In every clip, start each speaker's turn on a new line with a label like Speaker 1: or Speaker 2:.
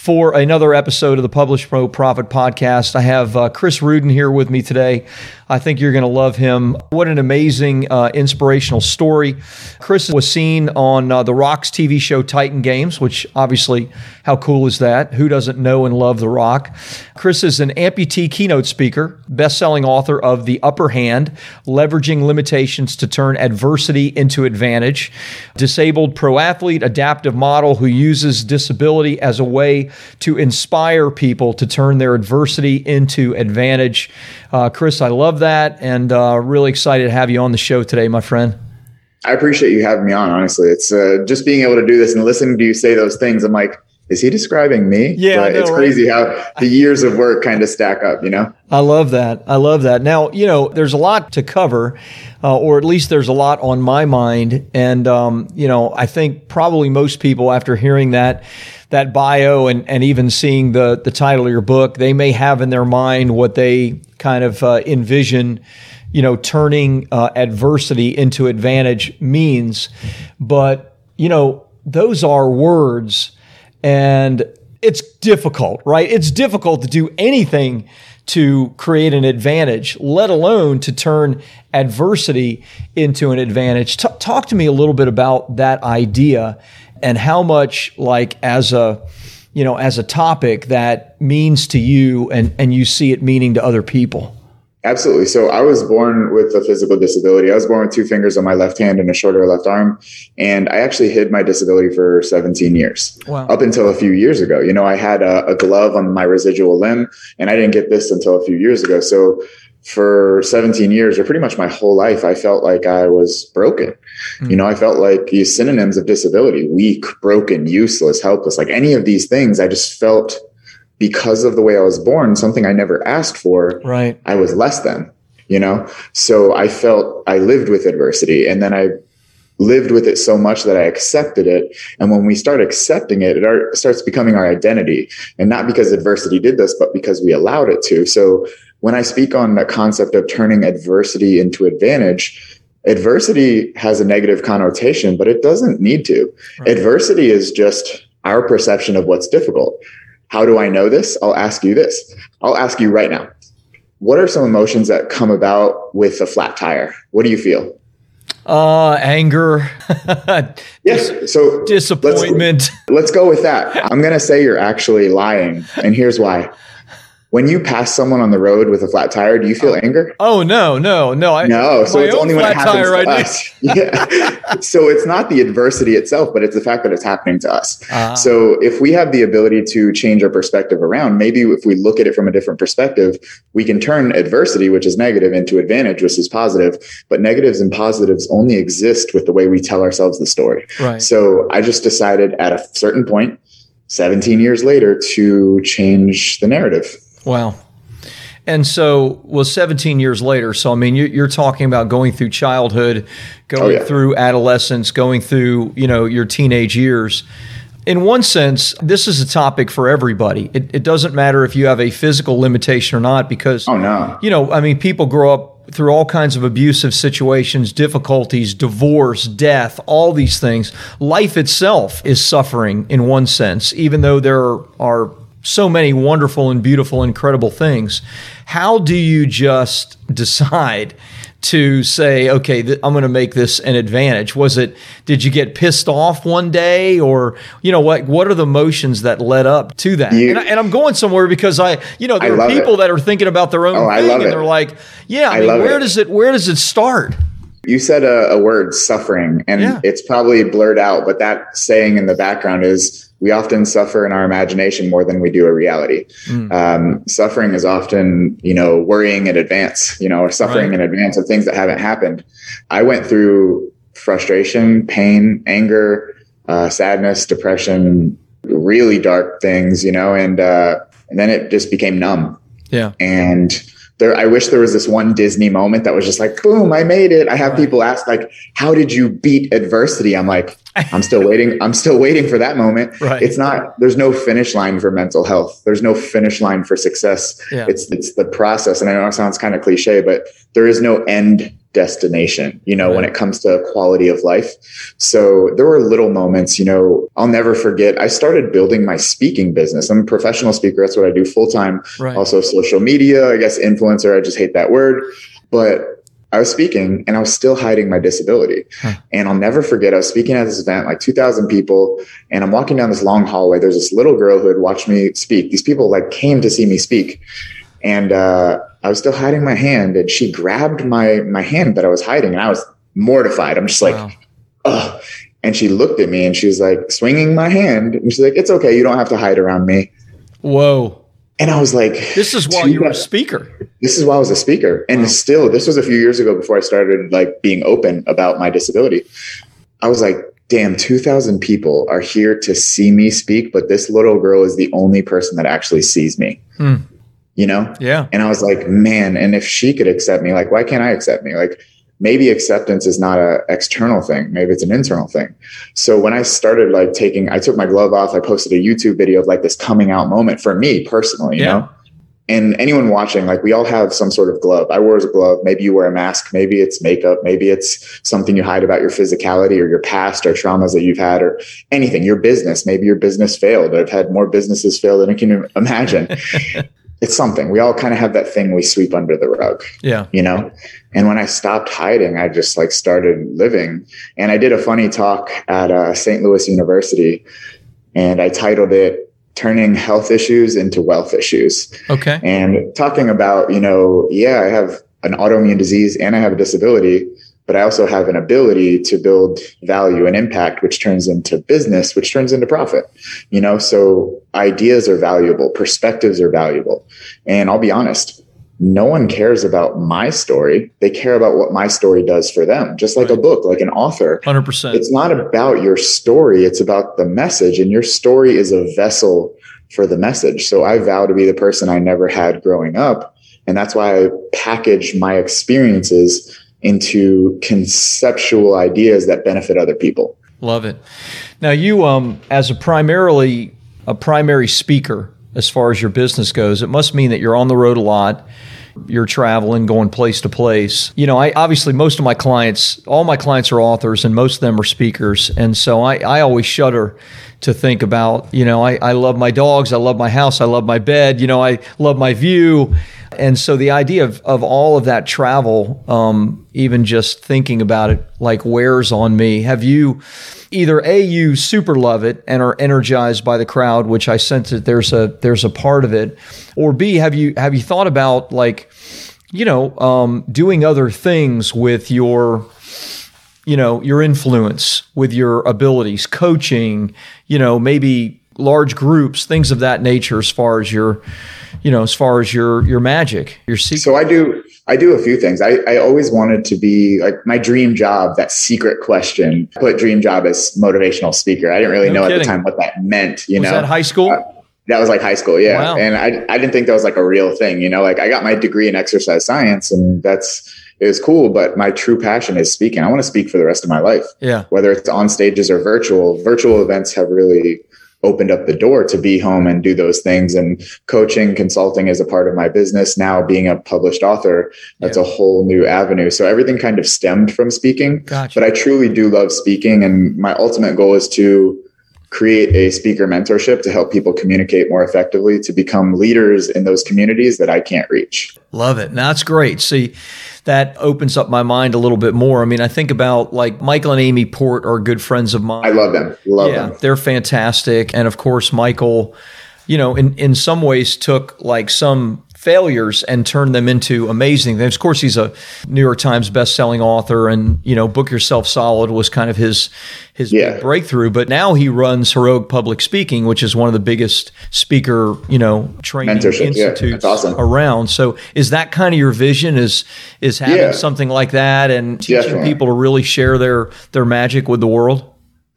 Speaker 1: for another episode of the Publish Promote Profit podcast. I have uh, Chris Ruden here with me today. I think you're going to love him. What an amazing, uh, inspirational story. Chris was seen on uh, the Rock's TV show Titan Games, which obviously, how cool is that? Who doesn't know and love The Rock? Chris is an amputee keynote speaker, best selling author of The Upper Hand Leveraging Limitations to Turn Adversity into Advantage, disabled pro athlete, adaptive model who uses disability as a way to inspire people to turn their adversity into advantage. Uh, Chris, I love that and uh, really excited to have you on the show today, my friend.
Speaker 2: I appreciate you having me on. Honestly, it's uh, just being able to do this and listening to you say those things. I'm like, is he describing me?
Speaker 1: Yeah, know,
Speaker 2: it's crazy right? how the years of work kind of stack up. You know,
Speaker 1: I love that. I love that. Now, you know, there's a lot to cover, uh, or at least there's a lot on my mind, and um, you know, I think probably most people after hearing that that bio and, and even seeing the the title of your book, they may have in their mind what they kind of uh, envision, you know, turning uh, adversity into advantage means. But, you know, those are words and it's difficult, right? It's difficult to do anything to create an advantage, let alone to turn adversity into an advantage. T- talk to me a little bit about that idea and how much, like, as a you know, as a topic that means to you and, and you see it meaning to other people?
Speaker 2: Absolutely. So I was born with a physical disability. I was born with two fingers on my left hand and a shorter left arm. And I actually hid my disability for 17 years wow. up until a few years ago. You know, I had a, a glove on my residual limb and I didn't get this until a few years ago. So for 17 years or pretty much my whole life, I felt like I was broken. Mm. You know, I felt like these synonyms of disability, weak, broken, useless, helpless, like any of these things, I just felt because of the way I was born, something I never asked for.
Speaker 1: Right.
Speaker 2: I was less than, you know? So I felt I lived with adversity and then I lived with it so much that I accepted it. And when we start accepting it, it starts becoming our identity. And not because adversity did this, but because we allowed it to. So when I speak on the concept of turning adversity into advantage, adversity has a negative connotation, but it doesn't need to. Right. Adversity is just our perception of what's difficult. How do I know this? I'll ask you this. I'll ask you right now. What are some emotions that come about with a flat tire? What do you feel?
Speaker 1: Uh, anger.
Speaker 2: yes. So
Speaker 1: disappointment.
Speaker 2: Let's, let's go with that. I'm going to say you're actually lying. And here's why when you pass someone on the road with a flat tire, do you feel
Speaker 1: oh.
Speaker 2: anger?
Speaker 1: Oh no, no, no.
Speaker 2: I, no. So it's only when it happens to us. yeah. So it's not the adversity itself, but it's the fact that it's happening to us. Uh, so if we have the ability to change our perspective around, maybe if we look at it from a different perspective, we can turn adversity, which is negative, into advantage, which is positive. But negatives and positives only exist with the way we tell ourselves the story.
Speaker 1: Right.
Speaker 2: So I just decided at a certain point, 17 years later, to change the narrative.
Speaker 1: Wow. And so, well, 17 years later. So, I mean, you're, you're talking about going through childhood, going oh, yeah. through adolescence, going through, you know, your teenage years. In one sense, this is a topic for everybody. It, it doesn't matter if you have a physical limitation or not, because,
Speaker 2: oh, no.
Speaker 1: you know, I mean, people grow up through all kinds of abusive situations, difficulties, divorce, death, all these things. Life itself is suffering in one sense, even though there are so many wonderful and beautiful, incredible things. How do you just decide to say, okay, th- I'm going to make this an advantage? Was it, did you get pissed off one day or, you know, what, what are the motions that led up to that? You, and, I, am going somewhere because I, you know, there are people it. that are thinking about their own oh, thing and it. they're like, yeah, I, I mean, where it. does it, where does it start?
Speaker 2: You said a, a word, suffering, and yeah. it's probably blurred out, but that saying in the background is we often suffer in our imagination more than we do a reality. Mm. Um, suffering is often, you know, worrying in advance, you know, or suffering right. in advance of things that haven't happened. I went through frustration, pain, anger, uh, sadness, depression, really dark things, you know, and uh, and then it just became numb.
Speaker 1: Yeah.
Speaker 2: And there, I wish there was this one Disney moment that was just like, boom, I made it. I have people ask like, how did you beat adversity? I'm like, I'm still waiting. I'm still waiting for that moment.
Speaker 1: Right.
Speaker 2: It's not, there's no finish line for mental health. There's no finish line for success.
Speaker 1: Yeah.
Speaker 2: It's, it's the process. And I know it sounds kind of cliche, but there is no end destination, you know, right. when it comes to quality of life. So there were little moments, you know, I'll never forget. I started building my speaking business. I'm a professional speaker. That's what I do full time.
Speaker 1: Right.
Speaker 2: Also social media, I guess influencer. I just hate that word, but I was speaking and I was still hiding my disability. Huh. And I'll never forget, I was speaking at this event, like 2000 people, and I'm walking down this long hallway. There's this little girl who had watched me speak. These people like came to see me speak. And, uh, I was still hiding my hand and she grabbed my my hand that I was hiding and I was mortified. I'm just like, wow. oh. And she looked at me and she was like swinging my hand and she's like, "It's okay, you don't have to hide around me."
Speaker 1: Whoa.
Speaker 2: And I was like,
Speaker 1: "This is while you were a speaker."
Speaker 2: This is while I was a speaker, and wow. still, this was a few years ago before I started like being open about my disability. I was like, damn, 2,000 people are here to see me speak, but this little girl is the only person that actually sees me.
Speaker 1: Hmm
Speaker 2: you know?
Speaker 1: Yeah.
Speaker 2: And I was like, man, and if she could accept me, like, why can't I accept me? Like, maybe acceptance is not a external thing. Maybe it's an internal thing. So when I started like taking, I took my glove off, I posted a YouTube video of like this coming out moment for me personally, you yeah. know? And anyone watching, like we all have some sort of glove. I wear a glove. Maybe you wear a mask. Maybe it's makeup. Maybe it's something you hide about your physicality or your past or traumas that you've had or anything. Your business. Maybe your business failed. I've had more businesses fail than I can imagine. it's something. We all kind of have that thing we sweep under the rug
Speaker 1: yeah.
Speaker 2: you know? And when i stopped hiding i just like started living. And i did a funny talk at uh, st louis university and i titled it turning health issues into wealth issues.
Speaker 1: Okay.
Speaker 2: And talking about you know yeah i have an autoimmune disease and i have a disability but I also have an ability to build value and impact, which turns into business, which turns into profit. You know, so ideas are valuable, perspectives are valuable. And I'll be honest, no one cares about my story. They care about what my story does for them, just like right. a book, like an author.
Speaker 1: 100%.
Speaker 2: It's not about your story, it's about the message. And your story is a vessel for the message. So I vow to be the person I never had growing up. And that's why I package my experiences into conceptual ideas that benefit other people.
Speaker 1: Love it. Now, you, um, as a primarily a primary speaker, as far as your business goes, it must mean that you're on the road a lot. You're traveling, going place to place. You know, I obviously most of my clients, all my clients are authors, and most of them are speakers. And so I, I always shudder to think about. You know, I, I love my dogs, I love my house, I love my bed. You know, I love my view and so the idea of, of all of that travel, um, even just thinking about it, like wears on me. Have you either a you super love it and are energized by the crowd, which I sense that there's a there's a part of it, or b have you have you thought about like you know um, doing other things with your you know your influence with your abilities coaching you know maybe large groups things of that nature as far as your you know, as far as your your magic, your secret?
Speaker 2: So I do I do a few things. I, I always wanted to be like my dream job, that secret question. I put dream job as motivational speaker. I didn't really no know kidding. at the time what that meant. You
Speaker 1: was
Speaker 2: know,
Speaker 1: that high school? Uh,
Speaker 2: that was like high school, yeah.
Speaker 1: Wow.
Speaker 2: And I I didn't think that was like a real thing. You know, like I got my degree in exercise science, and that's it was cool. But my true passion is speaking. I want to speak for the rest of my life.
Speaker 1: Yeah.
Speaker 2: Whether it's on stages or virtual, virtual events have really opened up the door to be home and do those things. And coaching, consulting is a part of my business. Now being a published author, that's yeah. a whole new avenue. So everything kind of stemmed from speaking.
Speaker 1: Gotcha.
Speaker 2: But I truly do love speaking. And my ultimate goal is to create a speaker mentorship to help people communicate more effectively to become leaders in those communities that I can't reach.
Speaker 1: Love it. That's great. See, that opens up my mind a little bit more. I mean, I think about like Michael and Amy Port are good friends of mine.
Speaker 2: I love them. Love yeah, them.
Speaker 1: They're fantastic. And of course, Michael, you know, in, in some ways took like some failures and turn them into amazing things. Of course, he's a New York Times best-selling author, and you know, Book Yourself Solid was kind of his his yeah. breakthrough. But now he runs Heroic Public Speaking, which is one of the biggest speaker you know training Mentorship. institutes yeah, awesome. around. So, is that kind of your vision? Is is having yeah. something like that and teaching Definitely. people to really share their their magic with the world?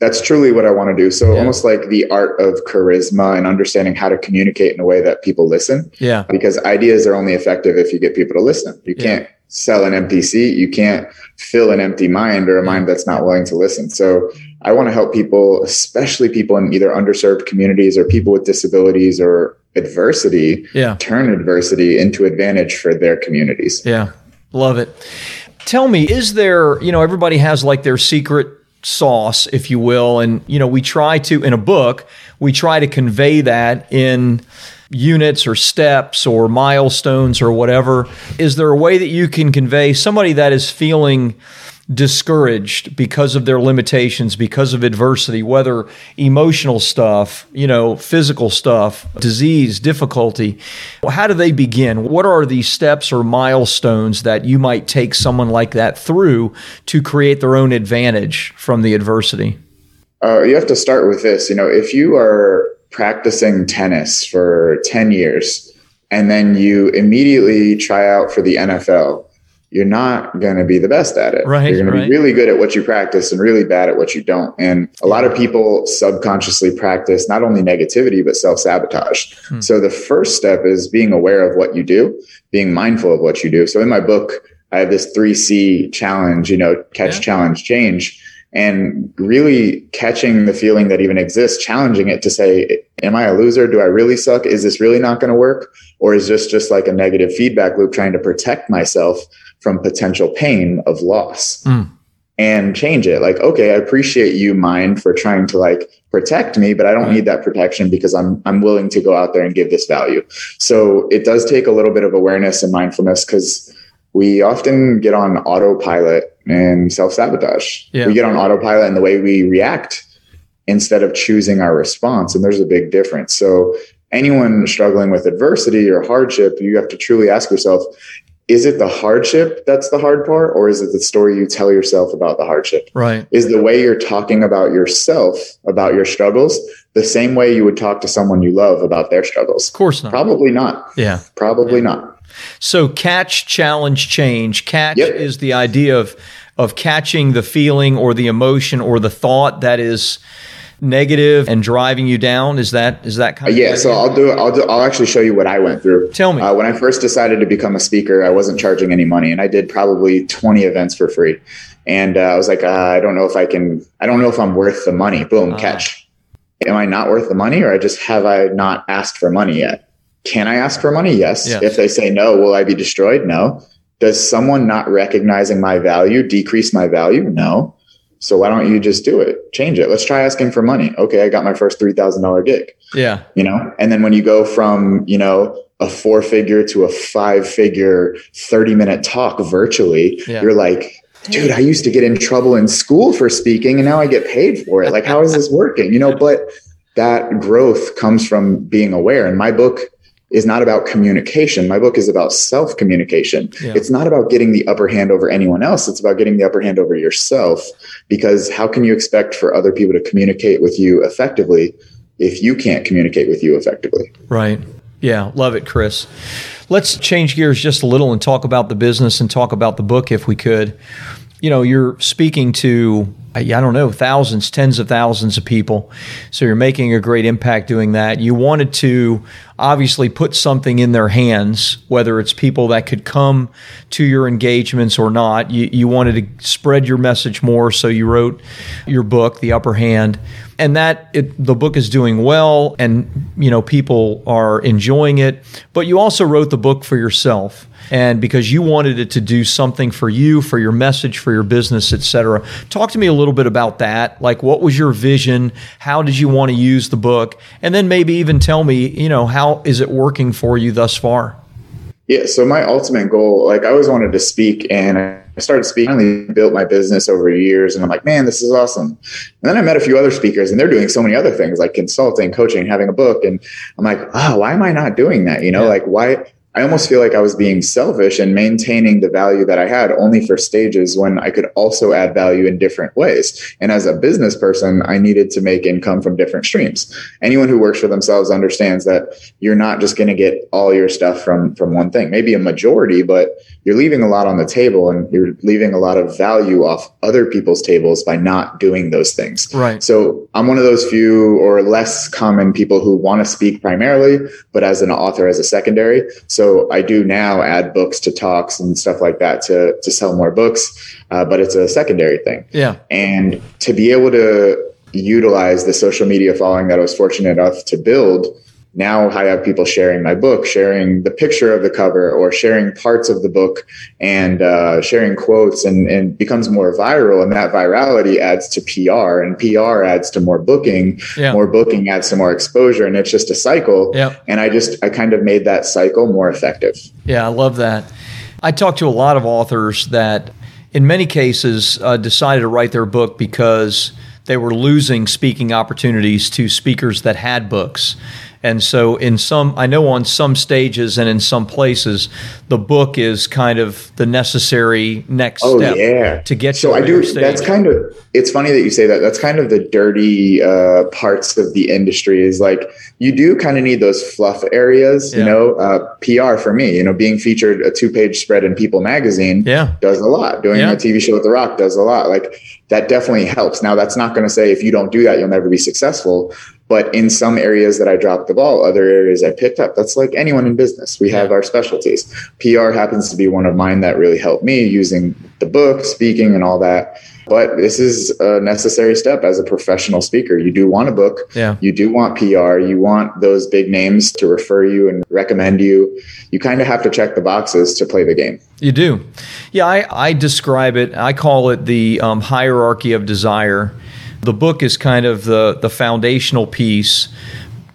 Speaker 2: That's truly what I want to do. So yeah. almost like the art of charisma and understanding how to communicate in a way that people listen.
Speaker 1: Yeah.
Speaker 2: Because ideas are only effective if you get people to listen. You yeah. can't sell an empty seat. You can't fill an empty mind or a mind that's not willing to listen. So I want to help people, especially people in either underserved communities or people with disabilities or adversity,
Speaker 1: yeah.
Speaker 2: turn adversity into advantage for their communities.
Speaker 1: Yeah. Love it. Tell me, is there, you know, everybody has like their secret sauce, if you will. And, you know, we try to, in a book, we try to convey that in units or steps or milestones or whatever. Is there a way that you can convey somebody that is feeling discouraged because of their limitations, because of adversity, whether emotional stuff, you know, physical stuff, disease, difficulty. How do they begin? What are these steps or milestones that you might take someone like that through to create their own advantage from the adversity?
Speaker 2: Uh, you have to start with this. You know, if you are practicing tennis for 10 years and then you immediately try out for the NFL, you're not going to be the best at it.
Speaker 1: Right,
Speaker 2: you're going
Speaker 1: right.
Speaker 2: to be really good at what you practice and really bad at what you don't. And a lot of people subconsciously practice not only negativity, but self sabotage. Hmm. So the first step is being aware of what you do, being mindful of what you do. So in my book, I have this 3C challenge, you know, catch, yeah. challenge, change and really catching the feeling that even exists, challenging it to say, am I a loser? Do I really suck? Is this really not going to work? Or is this just like a negative feedback loop trying to protect myself from potential pain of loss? Mm. And change it like, okay, I appreciate you, mind, for trying to like protect me, but I don't need that protection because I'm I'm willing to go out there and give this value. So it does take a little bit of awareness and mindfulness because we often get on autopilot and self sabotage. Yeah. We get on autopilot in the way we react instead of choosing our response. And there's a big difference. So, anyone struggling with adversity or hardship, you have to truly ask yourself is it the hardship that's the hard part, or is it the story you tell yourself about the hardship?
Speaker 1: Right.
Speaker 2: Is the way you're talking about yourself, about your struggles, the same way you would talk to someone you love about their struggles?
Speaker 1: Of course not.
Speaker 2: Probably not.
Speaker 1: Yeah.
Speaker 2: Probably yeah. not.
Speaker 1: So catch, challenge, change. Catch yep. is the idea of of catching the feeling or the emotion or the thought that is negative and driving you down. Is that is that kind
Speaker 2: of yeah? So I'll do I'll do I'll actually show you what I went through.
Speaker 1: Tell me.
Speaker 2: Uh, when I first decided to become a speaker, I wasn't charging any money, and I did probably twenty events for free. And uh, I was like, uh, I don't know if I can. I don't know if I'm worth the money. Boom, uh catch. Am I not worth the money, or I just have I not asked for money yet? Can I ask for money? Yes. yes. If they say no, will I be destroyed? No. Does someone not recognizing my value decrease my value? No. So why don't you just do it? Change it. Let's try asking for money. Okay, I got my first $3,000 gig.
Speaker 1: Yeah.
Speaker 2: You know, and then when you go from, you know, a four figure to a five figure 30 minute talk virtually, yeah. you're like, dude, I used to get in trouble in school for speaking and now I get paid for it. Like, how is this working? You know, but that growth comes from being aware. And my book is not about communication. My book is about self communication. Yeah. It's not about getting the upper hand over anyone else. It's about getting the upper hand over yourself. Because how can you expect for other people to communicate with you effectively if you can't communicate with you effectively?
Speaker 1: Right. Yeah. Love it, Chris. Let's change gears just a little and talk about the business and talk about the book if we could. You know, you're speaking to I don't know, thousands, tens of thousands of people. So you're making a great impact doing that. You wanted to obviously put something in their hands, whether it's people that could come to your engagements or not. You, you wanted to spread your message more. So you wrote your book, The Upper Hand. And that it, the book is doing well and you know people are enjoying it but you also wrote the book for yourself and because you wanted it to do something for you, for your message, for your business, etc. Talk to me a little bit about that. Like, what was your vision? How did you want to use the book? And then maybe even tell me, you know, how is it working for you thus far?
Speaker 2: Yeah. So my ultimate goal, like, I always wanted to speak, and I started speaking. I built my business over years, and I'm like, man, this is awesome. And then I met a few other speakers, and they're doing so many other things, like consulting, coaching, having a book, and I'm like, oh, why am I not doing that? You know, yeah. like why I almost feel like I was being selfish and maintaining the value that I had only for stages when I could also add value in different ways. And as a business person, I needed to make income from different streams. Anyone who works for themselves understands that you're not just going to get all your stuff from from one thing. Maybe a majority, but you're leaving a lot on the table and you're leaving a lot of value off other people's tables by not doing those things.
Speaker 1: Right.
Speaker 2: So I'm one of those few or less common people who want to speak primarily, but as an author as a secondary. So I do now add books to talks and stuff like that to to sell more books, uh, but it's a secondary thing.
Speaker 1: Yeah.
Speaker 2: And to be able to utilize the social media following that I was fortunate enough to build now I have people sharing my book, sharing the picture of the cover, or sharing parts of the book, and uh, sharing quotes, and, and becomes more viral. And that virality adds to PR, and PR adds to more booking. Yeah. More booking adds to more exposure, and it's just a cycle.
Speaker 1: Yeah.
Speaker 2: And I just I kind of made that cycle more effective.
Speaker 1: Yeah, I love that. I talk to a lot of authors that, in many cases, uh, decided to write their book because they were losing speaking opportunities to speakers that had books. And so, in some, I know on some stages and in some places, the book is kind of the necessary next
Speaker 2: oh,
Speaker 1: step
Speaker 2: yeah.
Speaker 1: to get you.
Speaker 2: so
Speaker 1: to.
Speaker 2: I do. Stage. That's kind of. It's funny that you say that. That's kind of the dirty uh, parts of the industry. Is like you do kind of need those fluff areas. Yeah. You know, uh, PR for me. You know, being featured a two page spread in People magazine.
Speaker 1: Yeah.
Speaker 2: does a lot. Doing yeah. a TV show with The Rock does a lot. Like that definitely helps. Now, that's not going to say if you don't do that, you'll never be successful. But in some areas that I dropped the ball, other areas I picked up. That's like anyone in business. We have our specialties. PR happens to be one of mine that really helped me using the book, speaking, and all that. But this is a necessary step as a professional speaker. You do want a book.
Speaker 1: Yeah.
Speaker 2: You do want PR. You want those big names to refer you and recommend you. You kind of have to check the boxes to play the game.
Speaker 1: You do. Yeah, I, I describe it, I call it the um, hierarchy of desire the book is kind of the the foundational piece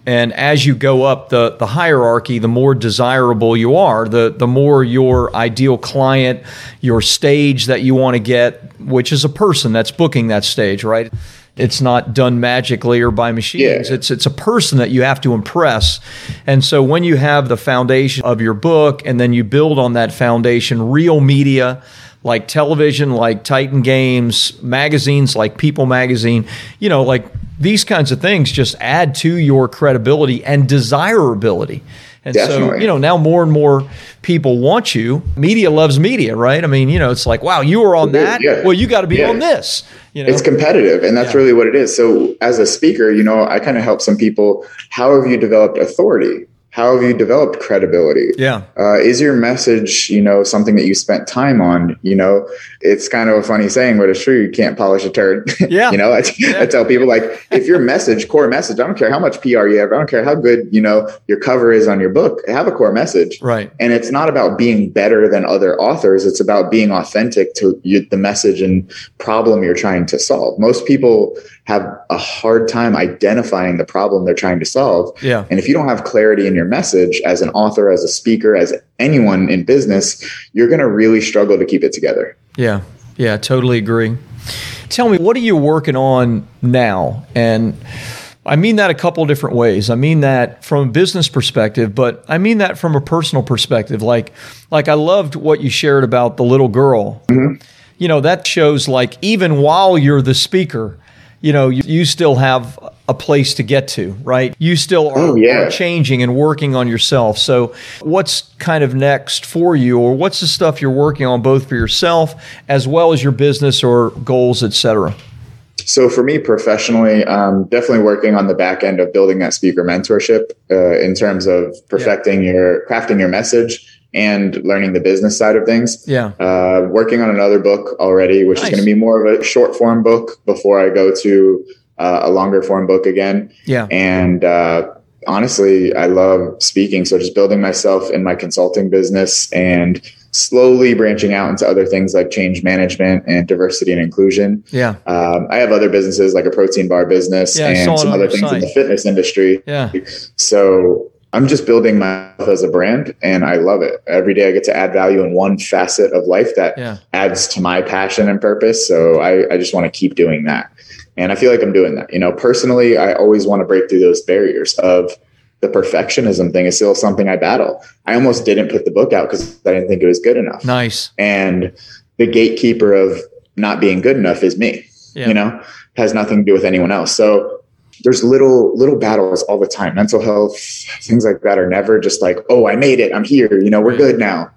Speaker 1: and as you go up the, the hierarchy, the more desirable you are, the, the more your ideal client, your stage that you want to get, which is a person that's booking that stage, right? It's not done magically or by machines.
Speaker 2: Yeah.
Speaker 1: It's it's a person that you have to impress. And so when you have the foundation of your book and then you build on that foundation real media, like television, like Titan Games, magazines like People Magazine, you know, like these kinds of things just add to your credibility and desirability. And
Speaker 2: Definitely.
Speaker 1: so, you know, now more and more people want you. Media loves media, right? I mean, you know, it's like, wow, you were on that.
Speaker 2: Yeah.
Speaker 1: Well, you got to be
Speaker 2: yeah.
Speaker 1: on this. You know?
Speaker 2: It's competitive, and that's yeah. really what it is. So, as a speaker, you know, I kind of help some people. How have you developed authority? How have you developed credibility?
Speaker 1: Yeah.
Speaker 2: Uh, is your message, you know, something that you spent time on? You know, it's kind of a funny saying, but it's true. You can't polish a turd.
Speaker 1: Yeah.
Speaker 2: you know, I, yeah. I, tell people like, if your message, core message, I don't care how much PR you have, I don't care how good, you know, your cover is on your book, have a core message.
Speaker 1: Right.
Speaker 2: And it's not about being better than other authors. It's about being authentic to you, the message and problem you're trying to solve. Most people have a hard time identifying the problem they're trying to solve.
Speaker 1: Yeah.
Speaker 2: And if you don't have clarity in your message as an author, as a speaker, as anyone in business, you're going to really struggle to keep it together.
Speaker 1: Yeah. Yeah, totally agree. Tell me, what are you working on now? And I mean that a couple different ways. I mean that from a business perspective, but I mean that from a personal perspective. Like, like I loved what you shared about the little girl.
Speaker 2: Mm-hmm.
Speaker 1: You know, that shows like even while you're the speaker, you know, you, you still have a place to get to, right? You still are,
Speaker 2: oh, yeah.
Speaker 1: are, changing and working on yourself. So, what's kind of next for you, or what's the stuff you're working on both for yourself as well as your business or goals, et cetera?
Speaker 2: So, for me professionally, um, definitely working on the back end of building that speaker mentorship uh, in terms of perfecting yeah. your crafting your message and learning the business side of things.
Speaker 1: Yeah.
Speaker 2: Uh, working on another book already, which nice. is going to be more of a short form book before I go to uh, a longer form book again.
Speaker 1: Yeah.
Speaker 2: And uh, honestly, I love speaking. So just building myself in my consulting business and slowly branching out into other things like change management and diversity and inclusion.
Speaker 1: Yeah.
Speaker 2: Um, I have other businesses like a protein bar business
Speaker 1: yeah,
Speaker 2: and some other things
Speaker 1: site.
Speaker 2: in the fitness industry.
Speaker 1: Yeah.
Speaker 2: So I'm just building myself as a brand and I love it. Every day I get to add value in one facet of life that
Speaker 1: yeah.
Speaker 2: adds to my passion and purpose. So I, I just want to keep doing that. And I feel like I'm doing that. You know, personally, I always want to break through those barriers of the perfectionism thing is still something I battle. I almost didn't put the book out because I didn't think it was good enough.
Speaker 1: Nice.
Speaker 2: And the gatekeeper of not being good enough is me. Yeah. You know, has nothing to do with anyone else. So there's little little battles all the time. Mental health, things like that are never just like, oh, I made it. I'm here. You know, we're good mm-hmm. now.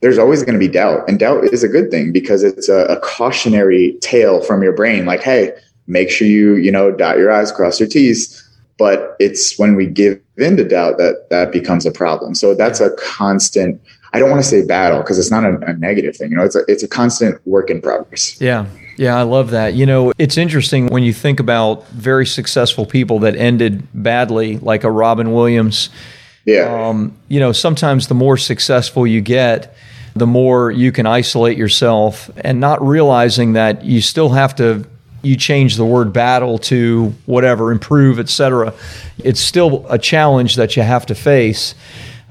Speaker 2: There's always going to be doubt, and doubt is a good thing because it's a, a cautionary tale from your brain, like, hey, make sure you you know dot your i's, cross your t's but it's when we give in to doubt that that becomes a problem. So that's a constant. I don't want to say battle because it's not a, a, negative thing. You know, it's a it's a constant work in progress.
Speaker 1: Yeah. Yeah, I love that. You know, it's interesting when you think about very successful people that ended badly, like a Robin Williams.
Speaker 2: Yeah.
Speaker 1: Um, you know, sometimes the more successful you get, the more you can isolate yourself and not realizing that you still have to you change the word battle to whatever, improve, etc. It's still a challenge that you have to face.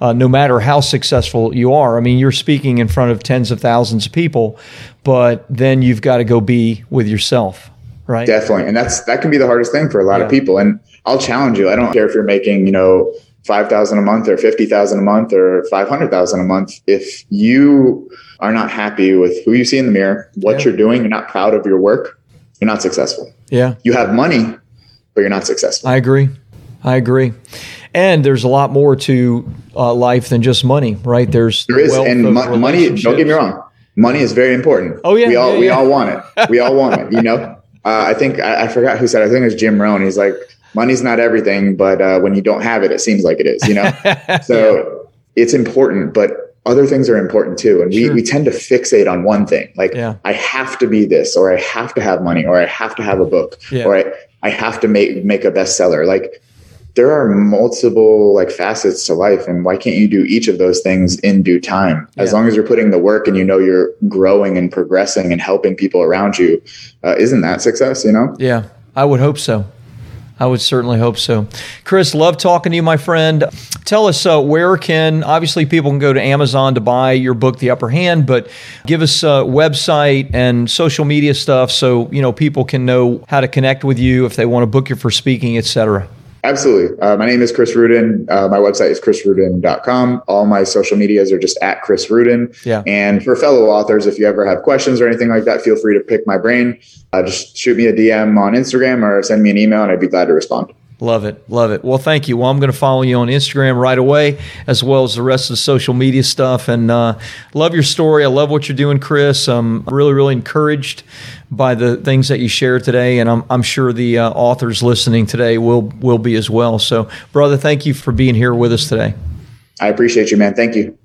Speaker 1: Uh, no matter how successful you are. I mean, you're speaking in front of tens of thousands of people, but then you've got to go be with yourself, right?
Speaker 2: Definitely, and that's that can be the hardest thing for a lot yeah. of people. And I'll challenge you. I don't care if you're making, you know, five thousand a month or fifty thousand a month or five hundred thousand a month. If you are not happy with who you see in the mirror, what yeah. you're doing, you're not proud of your work, you're not successful.
Speaker 1: Yeah.
Speaker 2: You have money, but you're not successful.
Speaker 1: I agree. I agree. And there's a lot more to uh, life than just money, right? There's
Speaker 2: there is, and mo- money. Don't get me wrong, money is very important.
Speaker 1: Oh yeah,
Speaker 2: we all
Speaker 1: yeah,
Speaker 2: we
Speaker 1: yeah.
Speaker 2: all want it. We all want it. You know, uh, I think I, I, forgot who said. It. I think it was Jim Rohn. He's like, money's not everything, but uh, when you don't have it, it seems like it is. You know, so yeah. it's important, but other things are important too. And we, sure. we tend to fixate on one thing. Like yeah. I have to be this, or I have to have money, or I have to have a book, yeah. or I, I have to make, make a bestseller. Like there are multiple like facets to life and why can't you do each of those things in due time as long as you're putting the work and you know you're growing and progressing and helping people around you uh, isn't that success you know
Speaker 1: yeah i would hope so I would certainly hope so. Chris, love talking to you, my friend. Tell us uh, where can, obviously, people can go to Amazon to buy your book, The Upper Hand, but give us a website and social media stuff so, you know, people can know how to connect with you if they want to book you for speaking, etc.
Speaker 2: Absolutely. Uh, my name is Chris Ruden. Uh, my website is chrisruden.com. All my social medias are just at Chris Ruden.
Speaker 1: Yeah.
Speaker 2: And for fellow authors, if you ever have questions or anything like that, feel free to pick my brain. Uh, just shoot me a DM on Instagram or send me an email and I'd be glad to respond.
Speaker 1: Love it. Love it. Well, thank you. Well, I'm going to follow you on Instagram right away, as well as the rest of the social media stuff. And uh, love your story. I love what you're doing, Chris. I'm really, really encouraged by the things that you shared today. And I'm, I'm sure the uh, authors listening today will, will be as well. So, brother, thank you for being here with us today.
Speaker 2: I appreciate you, man. Thank you.